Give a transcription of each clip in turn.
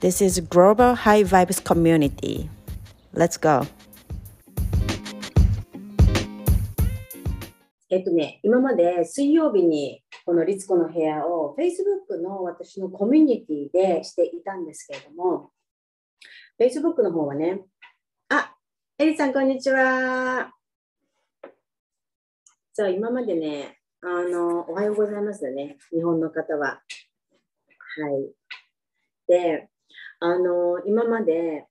This is Global High Vibes Community. Let's go! えっとね、今まで水曜日にこのリツコの部屋を Facebook の私のコミュニティでしていたんですけれども、Facebook の方はね、あ、エリさんこんにちは。さあ、今までね、あの、おはようございますよね、日本の方は。はい。で、あの、今まで、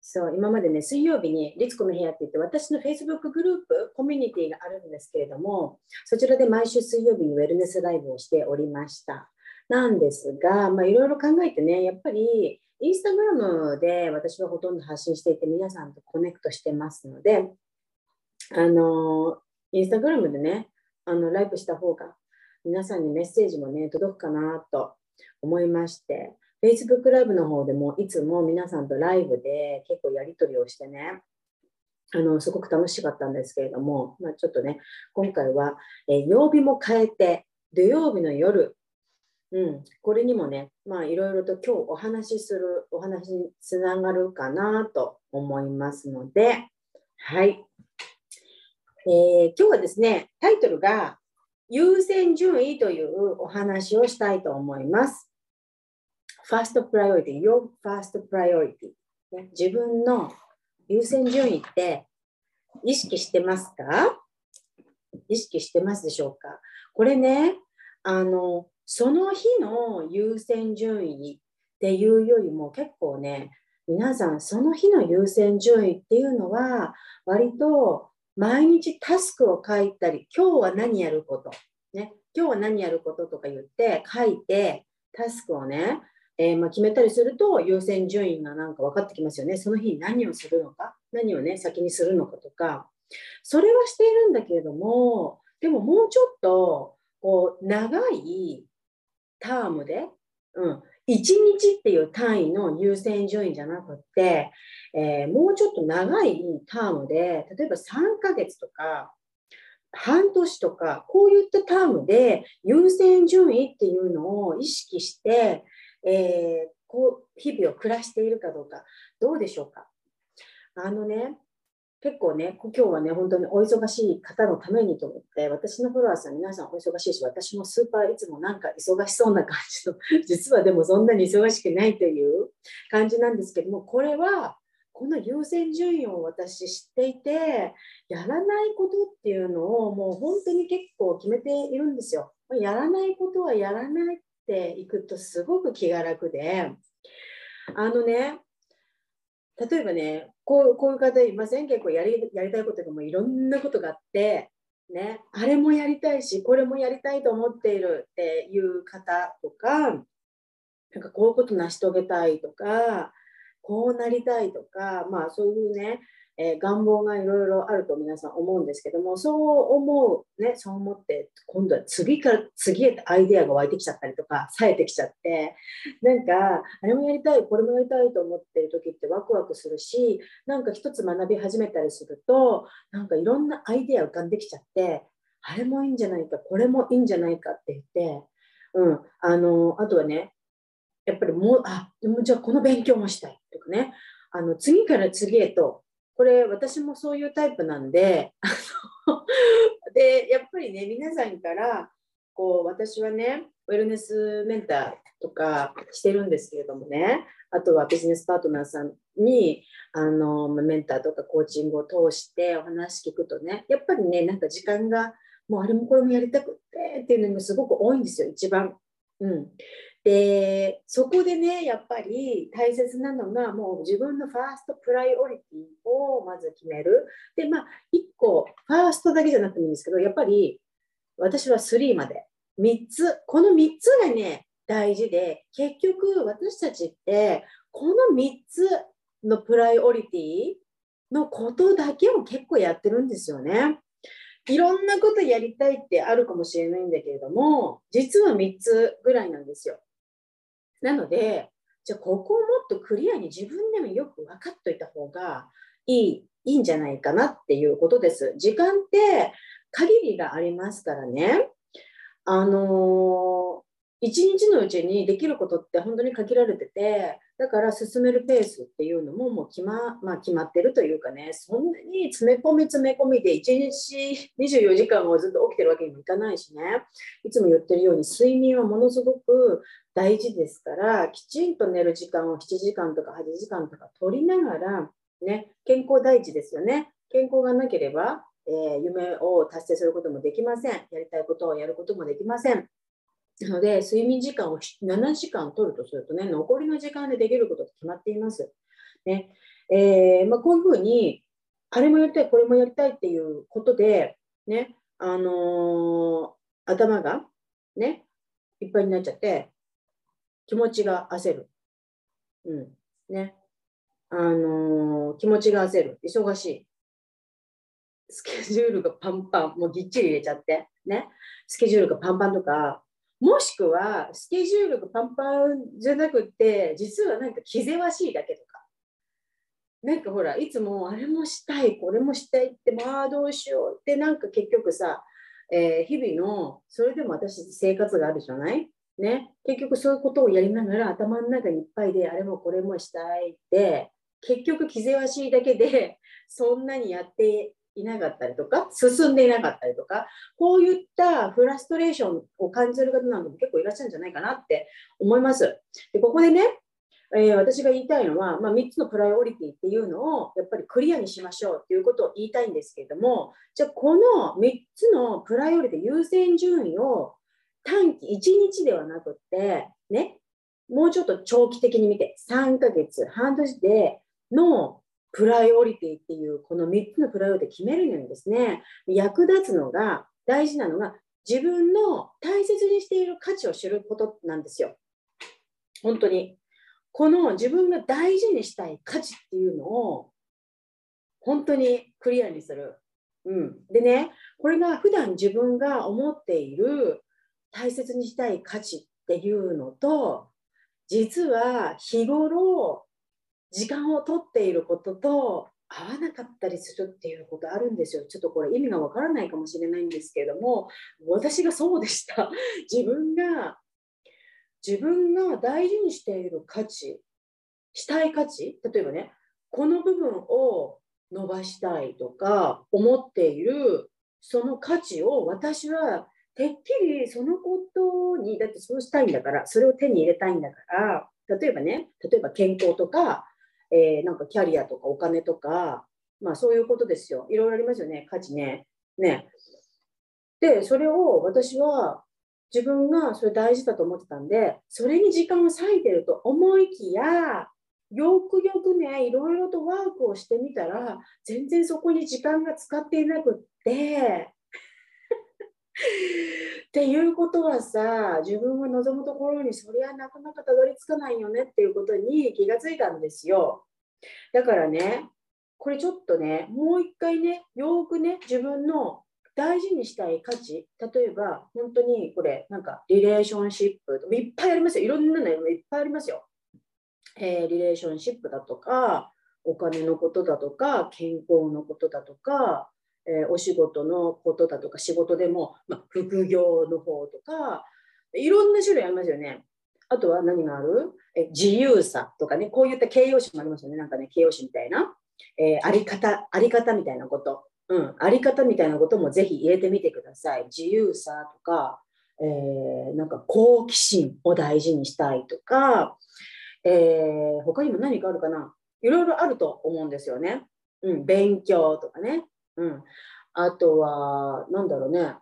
そう、今までね、水曜日にリツコの部屋って言って、私の Facebook グループ、コミュニティがあるんですけれども、そちらで毎週水曜日にウェルネスライブをしておりました。なんですが、いろいろ考えてね、やっぱり、インスタグラムで私はほとんど発信していて、皆さんとコネクトしてますので、あの、インスタグラムでね、あのライブした方が皆さんにメッセージもね届くかなと思いまして Facebook ライブの方でもいつも皆さんとライブで結構やり取りをしてねあのすごく楽しかったんですけれども、まあ、ちょっとね今回は、えー、曜日も変えて土曜日の夜うん、これにもね、まあいろいろと今日お話しする、お話につながるかなと思いますので、はい。えー、今日はですね、タイトルが優先順位というお話をしたいと思います。First priority, your first priority、ね。自分の優先順位って意識してますか？意識してますでしょうか？これね、あの、その日の優先順位っていうよりも結構ね、皆さんその日の優先順位っていうのは割と毎日タスクを書いたり、今日は何やること、ね、今日は何やることとか言って書いて、タスクをね、えー、ま決めたりすると優先順位がなんか分かってきますよね。その日に何をするのか、何をね、先にするのかとか、それはしているんだけれども、でももうちょっとこう長いタームで、うん、1日っていう単位の優先順位じゃなくって、えー、もうちょっと長いタームで、例えば3ヶ月とか、半年とか、こういったタームで優先順位っていうのを意識して、えー、こう日々を暮らしているかどうか、どうでしょうか？あのね、結構ね、今日はね、本当にお忙しい方のためにと思って、私のフォロワーさん皆さんお忙しいし、私もスーパーいつもなんか忙しそうな感じの、実はでもそんなに忙しくないという感じなんですけども、これはこの優先順位を私知っていて、やらないことっていうのをもう本当に結構決めているんですよ。やらないことはやらないていくとすごく気が楽で、あのね、例えばね、こうこういう方いません？結構やりやりたいことがもいろんなことがあって、ね、あれもやりたいし、これもやりたいと思っているっていう方とか、なんかこういうこと成し遂げたいとか、こうなりたいとか、まあそういうね、えー、願望がいろいろあると皆さん思うんですけども、そう思う、ね、そう思って、今度は次から次へとアイデアが湧いてきちゃったりとか、冴えてきちゃって、なんか、あれもやりたい、これもやりたいと思ってる時ってワクワクするし、なんか一つ学び始めたりすると、なんかいろんなアイデア浮かんできちゃって、あれもいいんじゃないか、これもいいんじゃないかって言って、うん、あの、あとはね、やっぱりもう、あ、でもじゃあこの勉強もしたいとかね、あの次から次へとこれ私もそういうタイプなんででやっぱりね皆さんからこう私はねウェルネスメンターとかしてるんですけれどもねあとはビジネスパートナーさんにあのメンターとかコーチングを通してお話聞くとねやっぱりねなんか時間がもうあれもこれもやりたくってっていうのがすごく多いんですよ一番。うん、で、そこでね、やっぱり大切なのが、もう自分のファーストプライオリティをまず決める。で、まあ、1個、ファーストだけじゃなくてもいいんですけど、やっぱり私は3まで。3つ、この3つがね、大事で、結局私たちってこの3つのプライオリティのことだけを結構やってるんですよね。いろんなことやりたいってあるかもしれないんだけれども、実は3つぐらいなんですよ。なので、じゃあここをもっとクリアに自分でもよく分かっといた方がいい、いいんじゃないかなっていうことです。時間って限りがありますからね。あの一日のうちにできることって本当に限られてて、だから進めるペースっていうのももう決ま,、まあ、決まってるというかね、そんなに詰め込み詰め込みで1日24時間もずっと起きてるわけにもいかないしね、いつも言ってるように睡眠はものすごく大事ですから、きちんと寝る時間を7時間とか8時間とか取りながら、ね、健康第一ですよね。健康がなければ、えー、夢を達成することもできません。やりたいことをやることもできません。なので、睡眠時間を7時間取るとするとね、残りの時間でできることって決まっています。ねえー、まあ、こういうふうに、あれもやりたい、これもやりたいっていうことで、ね、あのー、頭が、ね、いっぱいになっちゃって、気持ちが焦る。うん。ね。あのー、気持ちが焦る。忙しい。スケジュールがパンパン、もうぎっちり入れちゃって、ね。スケジュールがパンパンとか、もしくはスケジュールがパンパンじゃなくて実はなんか気ぜわしいだけとか。なんかほらいつもあれもしたいこれもしたいってまあどうしようってなんか結局さ、えー、日々のそれでも私生活があるじゃない？ね、結局そういうことをやりながら頭の中にいっぱいであれもこれもしたいって結局気ぜわしいだけでそんなにやっていなかったりとか、進んでいなかったりとか、こういったフラストレーションを感じる方なんかも結構いらっしゃるんじゃないかなって思います。でここでね、えー、私が言いたいのは、まあ、3つのプライオリティっていうのをやっぱりクリアにしましょうっていうことを言いたいんですけれども、じゃあこの3つのプライオリティ優先順位を短期1日ではなくって、ね、もうちょっと長期的に見て3ヶ月、半年でのプライオリティっていうこの3つのプライオリティ決めるのにですね役立つのが大事なのが自分の大切にしている価値を知ることなんですよ。本当に。この自分が大事にしたい価値っていうのを本当にクリアにする。うん、でね、これが普段自分が思っている大切にしたい価値っていうのと、実は日頃時間をとっていることと合わなかったりするっていうことあるんですよ。ちょっとこれ意味がわからないかもしれないんですけれども、私がそうでした。自分が、自分が大事にしている価値、したい価値、例えばね、この部分を伸ばしたいとか思っているその価値を私はてっきりそのことにだってそうしたいんだからそれを手に入れたいんだから例えばね例えば健康とかえー、なんかキャリアとかお金とか、まあそういうことですよ。いろいろありますよね、価値ね。ね。で、それを私は自分がそれ大事だと思ってたんで、それに時間を割いてると思いきや、よくよくね、いろいろとワークをしてみたら、全然そこに時間が使っていなくって、っていうことはさ自分が望むところにそりゃなかなかたどり着かないよねっていうことに気がついたんですよ。だからねこれちょっとねもう一回ねよくね自分の大事にしたい価値例えば本当にこれなんかリレーションシップいっぱいありますよ。いろんなのいっぱいありますよ、えー、リレーションシップだとかお金のことだとか健康のことだとかえー、お仕事のことだとか仕事でも、まあ、副業の方とかいろんな種類ありますよね。あとは何がある？え自由さとかね。こういった形容詞もありますよね。なんかね形容詞みたいな、えー、あり方あり方みたいなこと、うん、あり方みたいなこともぜひ入れてみてください。自由さとか、えー、なんか好奇心を大事にしたいとか、えー、他にも何かあるかな？いろいろあると思うんですよね、うん、勉強とかね。うん、あとは、なんだろうね、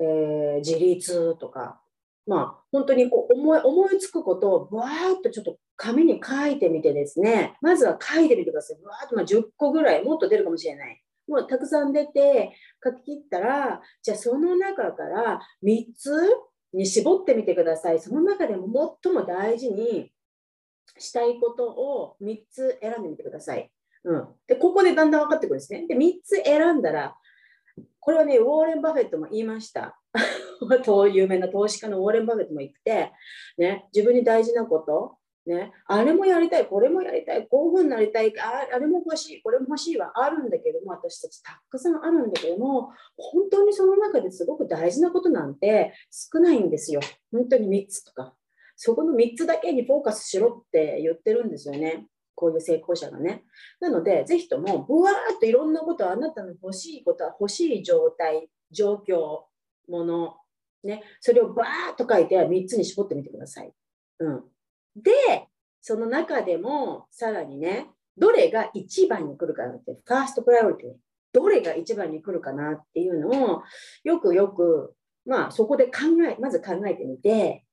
えー、自立とか、まあ、本当にこう思い思いつくことをぶわーっとちょっと紙に書いてみてですね、まずは書いてみてください。ぶわーっとま10個ぐらい、もっと出るかもしれない。もうたくさん出て書き切ったら、じゃあその中から3つに絞ってみてください。その中でも最も大事にしたいことを3つ選んでみてください。うん、でここでだんだん分かってくるんですね。で3つ選んだらこれはねウォーレン・バフェットも言いました。有名な投資家のウォーレン・バフェットも言って、ね、自分に大事なことね、あれもやりたい、これもやりたい、こういうふうになりたいあ、あれも欲しい、これも欲しいはあるんだけども、私たちたくさんあるんだけども、本当にその中ですごく大事なことなんて少ないんですよ。本当に3つとか。そこの3つだけにフォーカスしろって言ってるんですよね。こういう成功者がね。なので、ぜひとも、ぶわーっといろんなこと、あなたの欲しいことは欲しい状態、状況、もの、ね、それをバーっと書いて3つに絞ってみてください。うん。で、その中でもさらにね、どれが一番に来るかなって、ファーストプライオリティ、どれが一番に来るかなっていうのを、よくよく、まあそこで考え、まず考えてみて、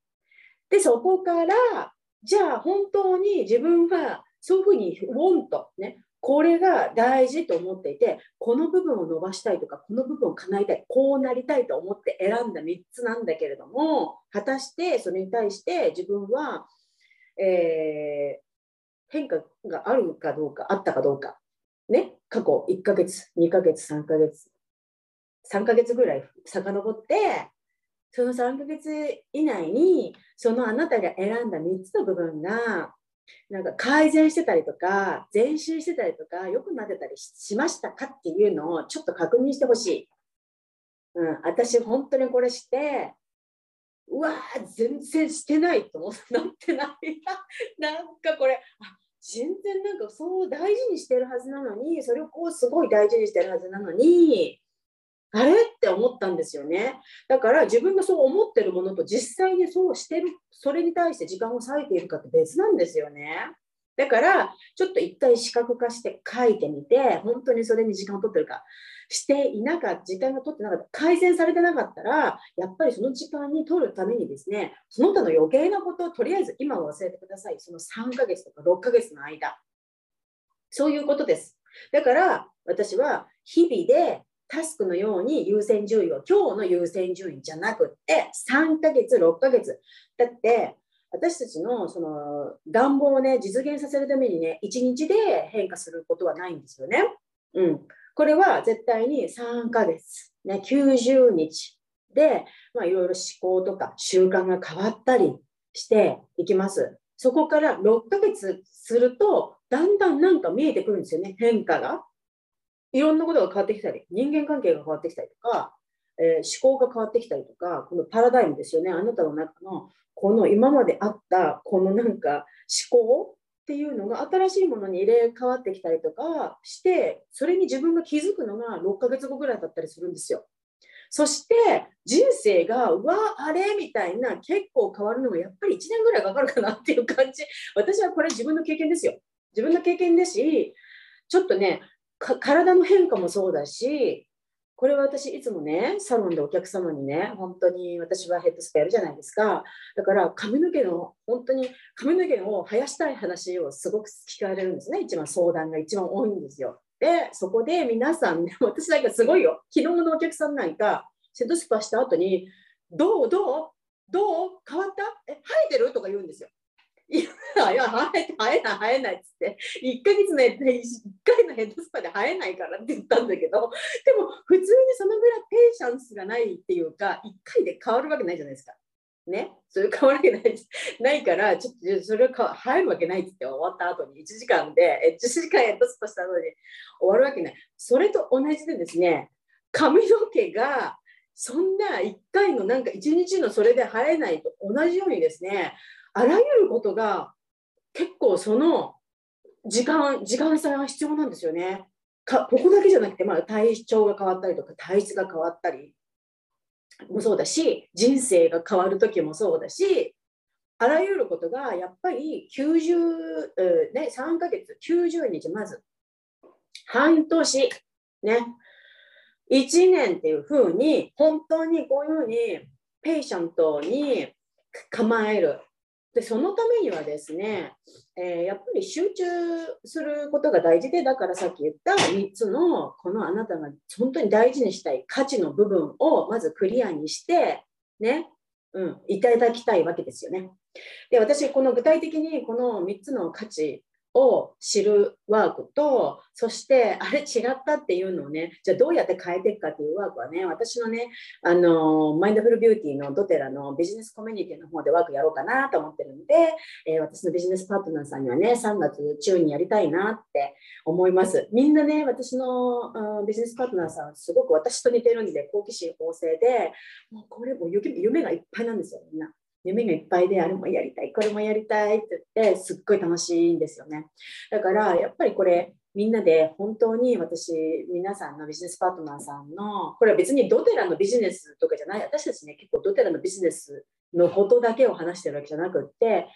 で、そこから、じゃあ本当に自分はそういうふうにウォンとね、これが大事と思っていて、この部分を伸ばしたいとか、この部分を叶えたい、こうなりたいと思って選んだ3つなんだけれども、果たしてそれに対して自分はえー、変化があるかどうか、あったかどうか、ね、過去1ヶ月、2ヶ月、3ヶ月、3ヶ月ぐらい遡って、その3ヶ月以内に、そのあなたが選んだ3つの部分が、なんか改善してたりとか、前進してたりとか、良くなってたりしましたかっていうのをちょっと確認してほしい。うん、私、本当にこれして、うわ全然してないと思ってなってない なんかこれあ全然なんかそう大事にしてるはずなのにそれをこうすごい大事にしてるはずなのにあれ？って思ったんですよねだから自分がそう思ってるものと実際にそうしてるそれに対して時間を割いているかって別なんですよねだからちょっと一回視覚化して書いてみて本当にそれに時間を取ってるかしていなかった、時間が取ってなかった、改善されてなかったら、やっぱりその時間に取るためにですね、その他の余計なことをとりあえず今は忘れてください。その3ヶ月とか6ヶ月の間。そういうことです。だから私は日々でタスクのように優先順位を今日の優先順位じゃなくって3ヶ月、6ヶ月。だって私たちのその願望をね実現させるためにね1日で変化することはないんですよね。うん、これは絶対に3ヶ月、ね、90日で、いろいろ思考とか習慣が変わったりしていきます。そこから6ヶ月すると、だんだんなんか見えてくるんですよね、変化が。いろんなことが変わってきたり、人間関係が変わってきたりとか、えー、思考が変わってきたりとか、このパラダイムですよね、あなたの中の、この今まであったこのなんか思考っていうのが新しいものに入れ替わってきたりとかしてそれに自分が気づくのが6ヶ月後ぐらいだったりするんですよ。そして人生がうわあれみたいな結構変わるのがやっぱり1年ぐらいかかるかなっていう感じ。私はこれ自分の経験ですよ。自分の経験ですしちょっとね体の変化もそうだしこれは私いつもねサロンでお客様にね本当に私はヘッドスパやるじゃないですか。だから髪の毛の本当に髪の毛を生やしたい話をすごく聞かれるんですね。一番相談が一番多いんですよ。でそこで皆さん、私なんかすごいよ。昨日のお客さんなんかヘッドスパした後にどうどうどう？変わった？え生えてる？とか言うんですよ。いや、いや生え生えない、生えないっつって、1ヶ月の1回のヘッドスパで生えないからって言ったんだけど、でも普通にそのぐらいペーシャンスがないっていうか、1回で変わるわけないじゃないですか。ね、それ変わるわけないないから、ちょっとそれが生えるわけないって言って終わった後に1時間で、1時間ヘッドスパしたのに終わるわけない。それと同じでですね、髪の毛がそんな1回のなんか1日のそれで生えないと同じようにですね、あらゆることが結構その時間時間差が必要なんですよね。かここだけじゃなくて、まあ、体調が変わったりとか体質が変わったりもそうだし人生が変わる時もそうだしあらゆることがやっぱり90、ね、3ヶ月90日まず半年ね1年っていうふうに本当にこういうふうにペイシャントに構えるでそのためにはですね、えー、やっぱり集中することが大事でだからさっき言った3つのこのあなたが本当に大事にしたい価値の部分をまずクリアにしてね、うん、いただきたいわけですよね。で私この具体的にこの3つの価値を知るワークと、そしてあれ違ったっていうのをね、じゃあどうやって変えていくかっていうワークはね、私のね、あの、マインドフルビューティーのドテラのビジネスコミュニティの方でワークやろうかなと思ってるんで、えー、私のビジネスパートナーさんにはね、3月中にやりたいなって思います。みんなね、私のビジネスパートナーさん、すごく私と似てるんで、好奇心旺盛で、もうこれも夢がいっぱいなんですよ、みんな。夢がいっぱいであれもやりたいこれもやりたいって言ってすっごい楽しいんですよね。だからやっぱりこれみんなで本当に私皆さんのビジネスパートナーさんのこれは別にドテラのビジネスとかじゃない。私たちね結構ドテラのビジネスのことだけを話してるわけじゃなくって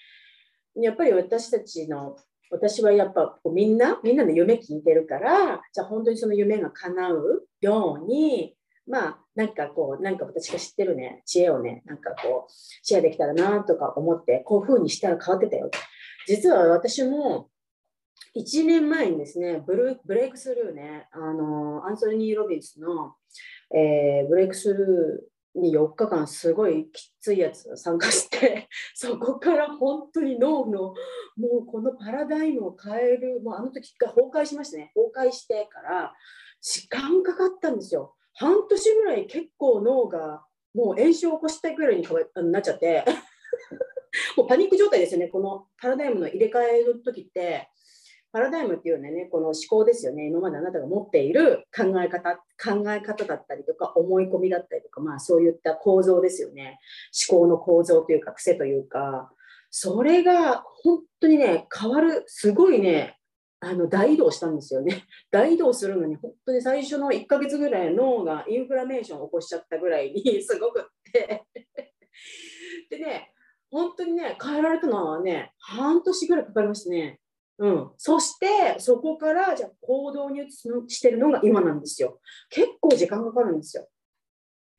やっぱり私たちの私はやっぱみんなみんなの夢聞いてるからじゃあ本当にその夢が叶うようにまあ、なんかこう、なんか私が知ってるね、知恵をね、なんかこう、シェアできたらなとか思って、こういう風にしたら変わってたよ。実は私も、1年前にですね、ブルブレイクスルーね、あの、アンソニー・ロビンスの、えー、ブレイクスルーに4日間すごいきついやつ参加して そこから本当に脳のもうこのパラダイムを変えるもうあの時が崩壊しましたね崩壊してから時間かかったんですよ半年ぐらい結構脳がもう炎症を起こしたいぐらいになっちゃって。もうパニック状態ですよね。このパラダイムの入れ替えの時って。パラダイムっていうのはねこの思考ですよね。今まであなたが持っている考え方考え方だったりとか思い込みだったりとかまあそういった構造ですよね。思考の構造というか癖というか。それが本当にね変わるすごいねあの大移動したんですよね。大移動するのに本当に最初の1ヶ月ぐらい脳がインフラメーションを起こしちゃったぐらいに すごくって でね、本当にね、変えられたのはね、半年ぐらいかかりましたね。うん、そしてそこからじゃ行動に移してるのが今なんですよ。結構時間かかるんですよ。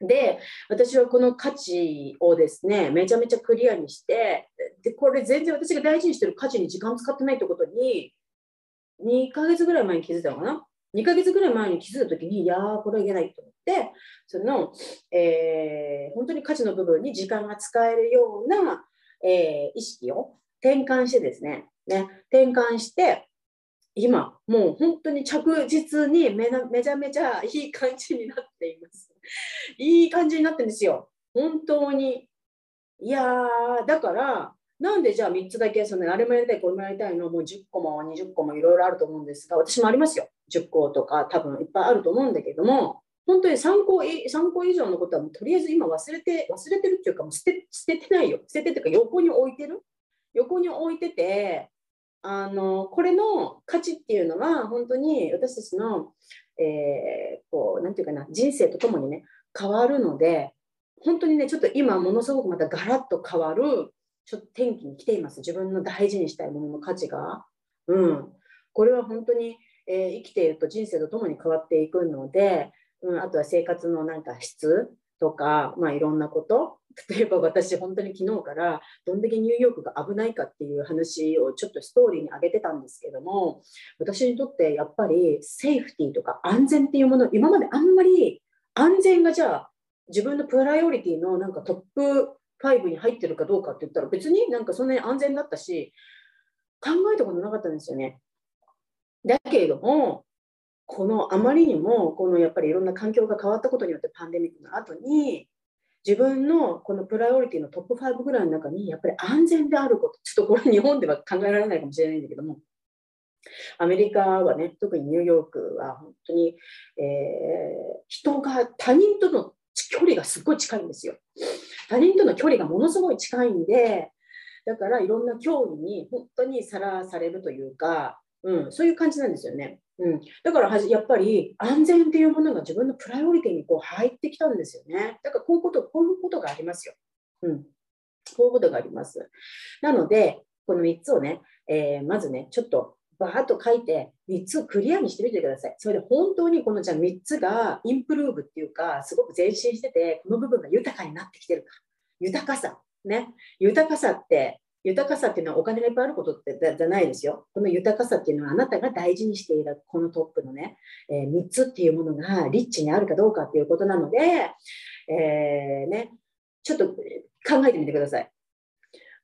で、私はこの価値をですね、めちゃめちゃクリアにして、でこれ全然私が大事にしてる価値に時間を使ってないってことに2ヶ月ぐらい前に気づいたのかな？2ヶ月ぐらい前に気づいたときに、いやー、これはいけないと思って、その、えー、本当に価値の部分に時間が使えるような、えー、意識を転換してですね、ね転換して、今、もう本当に着実にめめちゃめちゃいい感じになっています。いい感じになってるんですよ。本当に。いやー、だから、なんでじゃあ3つだけそのあれもやりたいこれもやりたいのもう10個も20個もいろいろあると思うんですが私もありますよ。10個とか多分いっぱいあると思うんだけども本当に3個 ,3 個以上のことはとりあえず今忘れて忘れてるっていうかもう捨て捨ててないよ。捨ててっていうか横に置いてる？横に置いててあのこれの価値っていうのは本当に私たちの、えー、こうなんていうかな人生とともにね変わるので本当にねちょっと今ものすごくまたガラッと変わるちょっと転機に来ています。自分の大事にしたいものの価値が。うん。これは本当に、えー、生きていると人生とともに変わっていくので、うん、あとは生活のなんか質とか、まあ、いろんなこと。例えば私、本当に昨日からどんだけニューヨークが危ないかっていう話をちょっとストーリーに上げてたんですけども、私にとってやっぱりセーフティーとか安全っていうもの、今まであんまり安全がじゃあ自分のプライオリティのなんかトップ5に入ってるかどうかって言ったら別になんかそんなに安全だったし考えたことなかったんですよね。だけれどもこのあまりにもこのやっぱりいろんな環境が変わったことによってパンデミックの後に自分のこのプライオリティのトップ5ぐらいの中にやっぱり安全であることちょっとこれ日本では考えられないかもしれないんだけどもアメリカはね特にニューヨークは本当に、えー、人が他人との距離がすっごい近いんですよ。他人との距離がものすごい近いんで、だからいろんな競技に本当にさらされるというか、うん、そういう感じなんですよね。うん、だからはじやっぱり安全っていうものが自分のプライオリティにこう入ってきたんですよね。だからこういうこと、こういうことがありますよ。うん、こういうことがあります。なので、この3つをね、えー、まずね、ちょっとバーッと書いて3つをクリアにしてみてください。それで本当にこのじゃあ3つがインプルーブっていうか、すごく前進してて、この部分が豊かになってきてるか。豊かさ。ね。豊かさって、豊かさっていうのはお金がいっぱいあることってじゃないですよ。この豊かさっていうのはあなたが大事にしているこのトップのね、えー、3つっていうものがリッチにあるかどうかっていうことなので、えー、ね、ちょっと考えてみてください。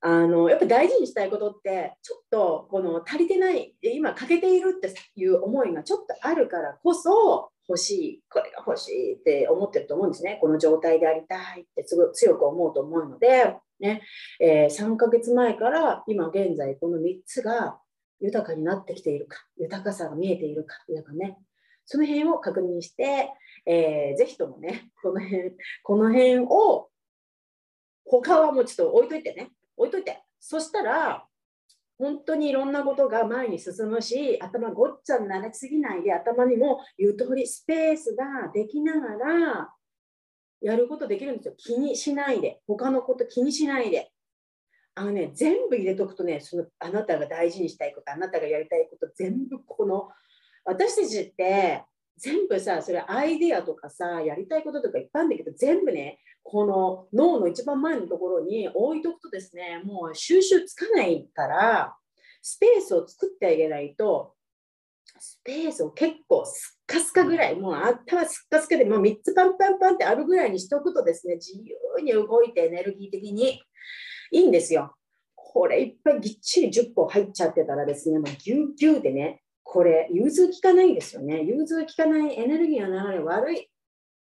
あのやっぱ大事にしたいことってちょっとこの足りてない今欠けているっていう思いがちょっとあるからこそ欲しいこれが欲しいって思ってると思うんですね。この状態でありたいってすごい強く思うと思うので、ね。えー、3ヶ月前から今現在この3つが豊かになってきているか豊かさが見えているか豊かね。その辺を確認して、えー、ぜひともねこの辺この辺を他はもうちょっと置いといてね。置いといて。そしたら、本当にいろんなことが前に進むし、頭ごっちゃになりすぎないで、頭にも言う通りスペースができながら、やることできるんですよ。気にしないで。他のこと気にしないで。あのね、全部入れとくとね、そのあなたが大事にしたいこと、あなたがやりたいこと、全部この、私たちって全部さ、それアイデアとかさ、やりたいこととかいっぱいあるんだけど、全部ね、この脳の一番前のところに置いとくとですね、もう収集つかないから、スペースを作ってあげないと、スペースを結構スッカスカぐらい、もう頭スッカスカでもう3つパンパンパンってあるぐらいにしておくとですね、自由に動いてエネルギー的にいいんですよ。これいっぱいぎっちり10個入っちゃってたらですね、もうギューギューでね、これ融通きかないんですよね。融通きかないエネルギーの流れ悪い。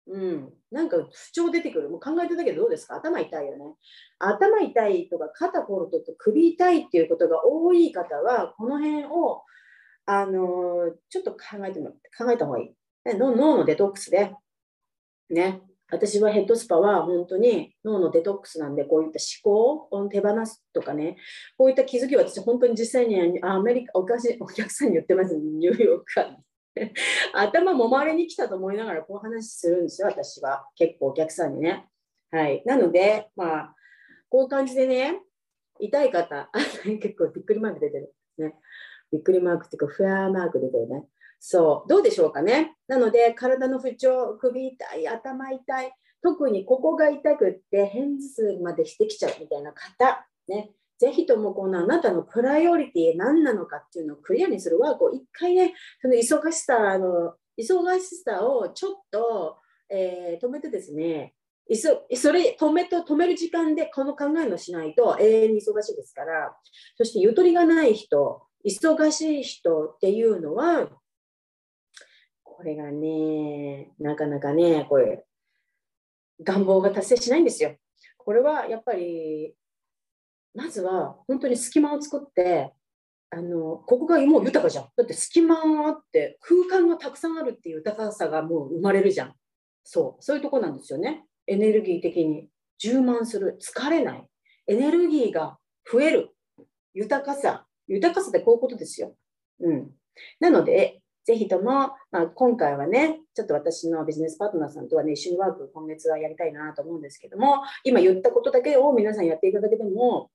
うん、なんか不調出てくる。もう考えてたけどどうですか？頭痛いよね。頭痛いとか肩こるとか首痛いっていうことが多い方は、この辺を、あのちょっと考えても考えた方がいい。脳のデトックスで、ね、私はヘッドスパは本当に脳のデトックスなんで、こういった思考を手放すとかね、こういった気づきは私本当に実際にアメリカおかしお客さんに言ってます、ニューヨークから。頭もまれに来たと思いながらこう話するんですよ、私は。結構お客さんにね。はい。なので、まあ、こういう感じでね、痛い方、結構びっくりマーク出てる。ね。びっくりマークっていうか、フェアマーク出てるね。そう。どうでしょうかね。なので、体の不調、首痛い、頭痛い、特にここが痛くって、片頭痛までしてきちゃうみたいな方、ね。ぜひともこのあなたのプライオリティ何なのかっていうのをクリアにするワークを一回ね、その忙しさの、忙しさをちょっと、えー、止めてですね、いそれ止めと止める時間でこの考えのしないと永遠に忙しいですから、そしてゆとりがない人、忙しい人っていうのは、これがね、なかなかね、これ、願望が達成しないんですよ。これはやっぱりまずは本当に隙間を作ってあのここがもう豊かじゃん。だって隙間があって空間がたくさんあるっていう豊かさがもう生まれるじゃん。そう。そういうとこなんですよね。エネルギー的に。充満する。疲れない。エネルギーが増える。豊かさ。豊かさってこういうことですよ、うん、なのでぜひとも、まあ、今回はね、ちょっと私のビジネスパートナーさんとはね、一緒にワーク今月はやりたいなと思うんですけども、今言ったことだけを皆さんやっていただけても、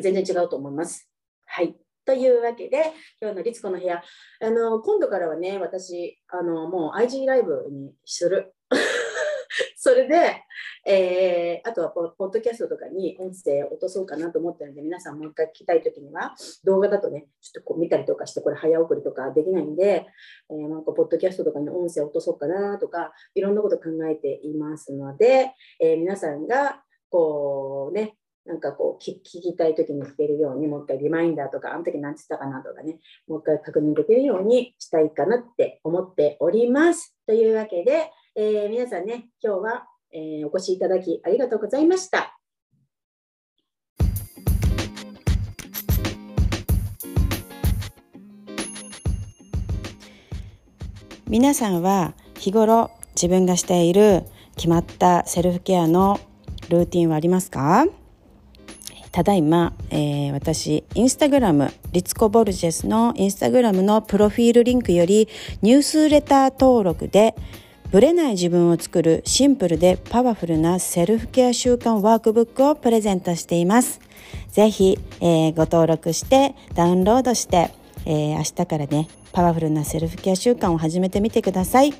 全然違うと思います。はい。というわけで、今日の律子の部屋、あの、今度からはね、私、あの、もう IG ライブにする。それで、えー、あとはポッドキャストとかに音声を落とそうかなと思ってるので、皆さんもう一回聞きたいときには、動画だとね、ちょっとこう見たりとかして、これ早送りとかできないんで、えー、なんかポッドキャストとかに音声を落とそうかなとか、いろんなこと考えていますので、えー、皆さんが、こうね、なんかこう聞きたい時に聞けるようにもう一回リマインダーとかあの時何て言ったかなとかねもう一回確認できるようにしたいかなって思っております。というわけで、えー、皆さんね今日は、えー、お越しいただきありがとうございました。皆さんは日頃自分がしている決まったセルフケアのルーティンはありますか？ただいま、えー、私、インスタグラム、リツコ・ボルジェスのインスタグラムのプロフィールリンクよりニュースレター登録で、ブレない自分を作るシンプルでパワフルなセルフケア習慣ワークブックをプレゼントしています。ぜひ、えー、ご登録してダウンロードして、えー、明日からね、パワフルなセルフケア習慣を始めてみてください。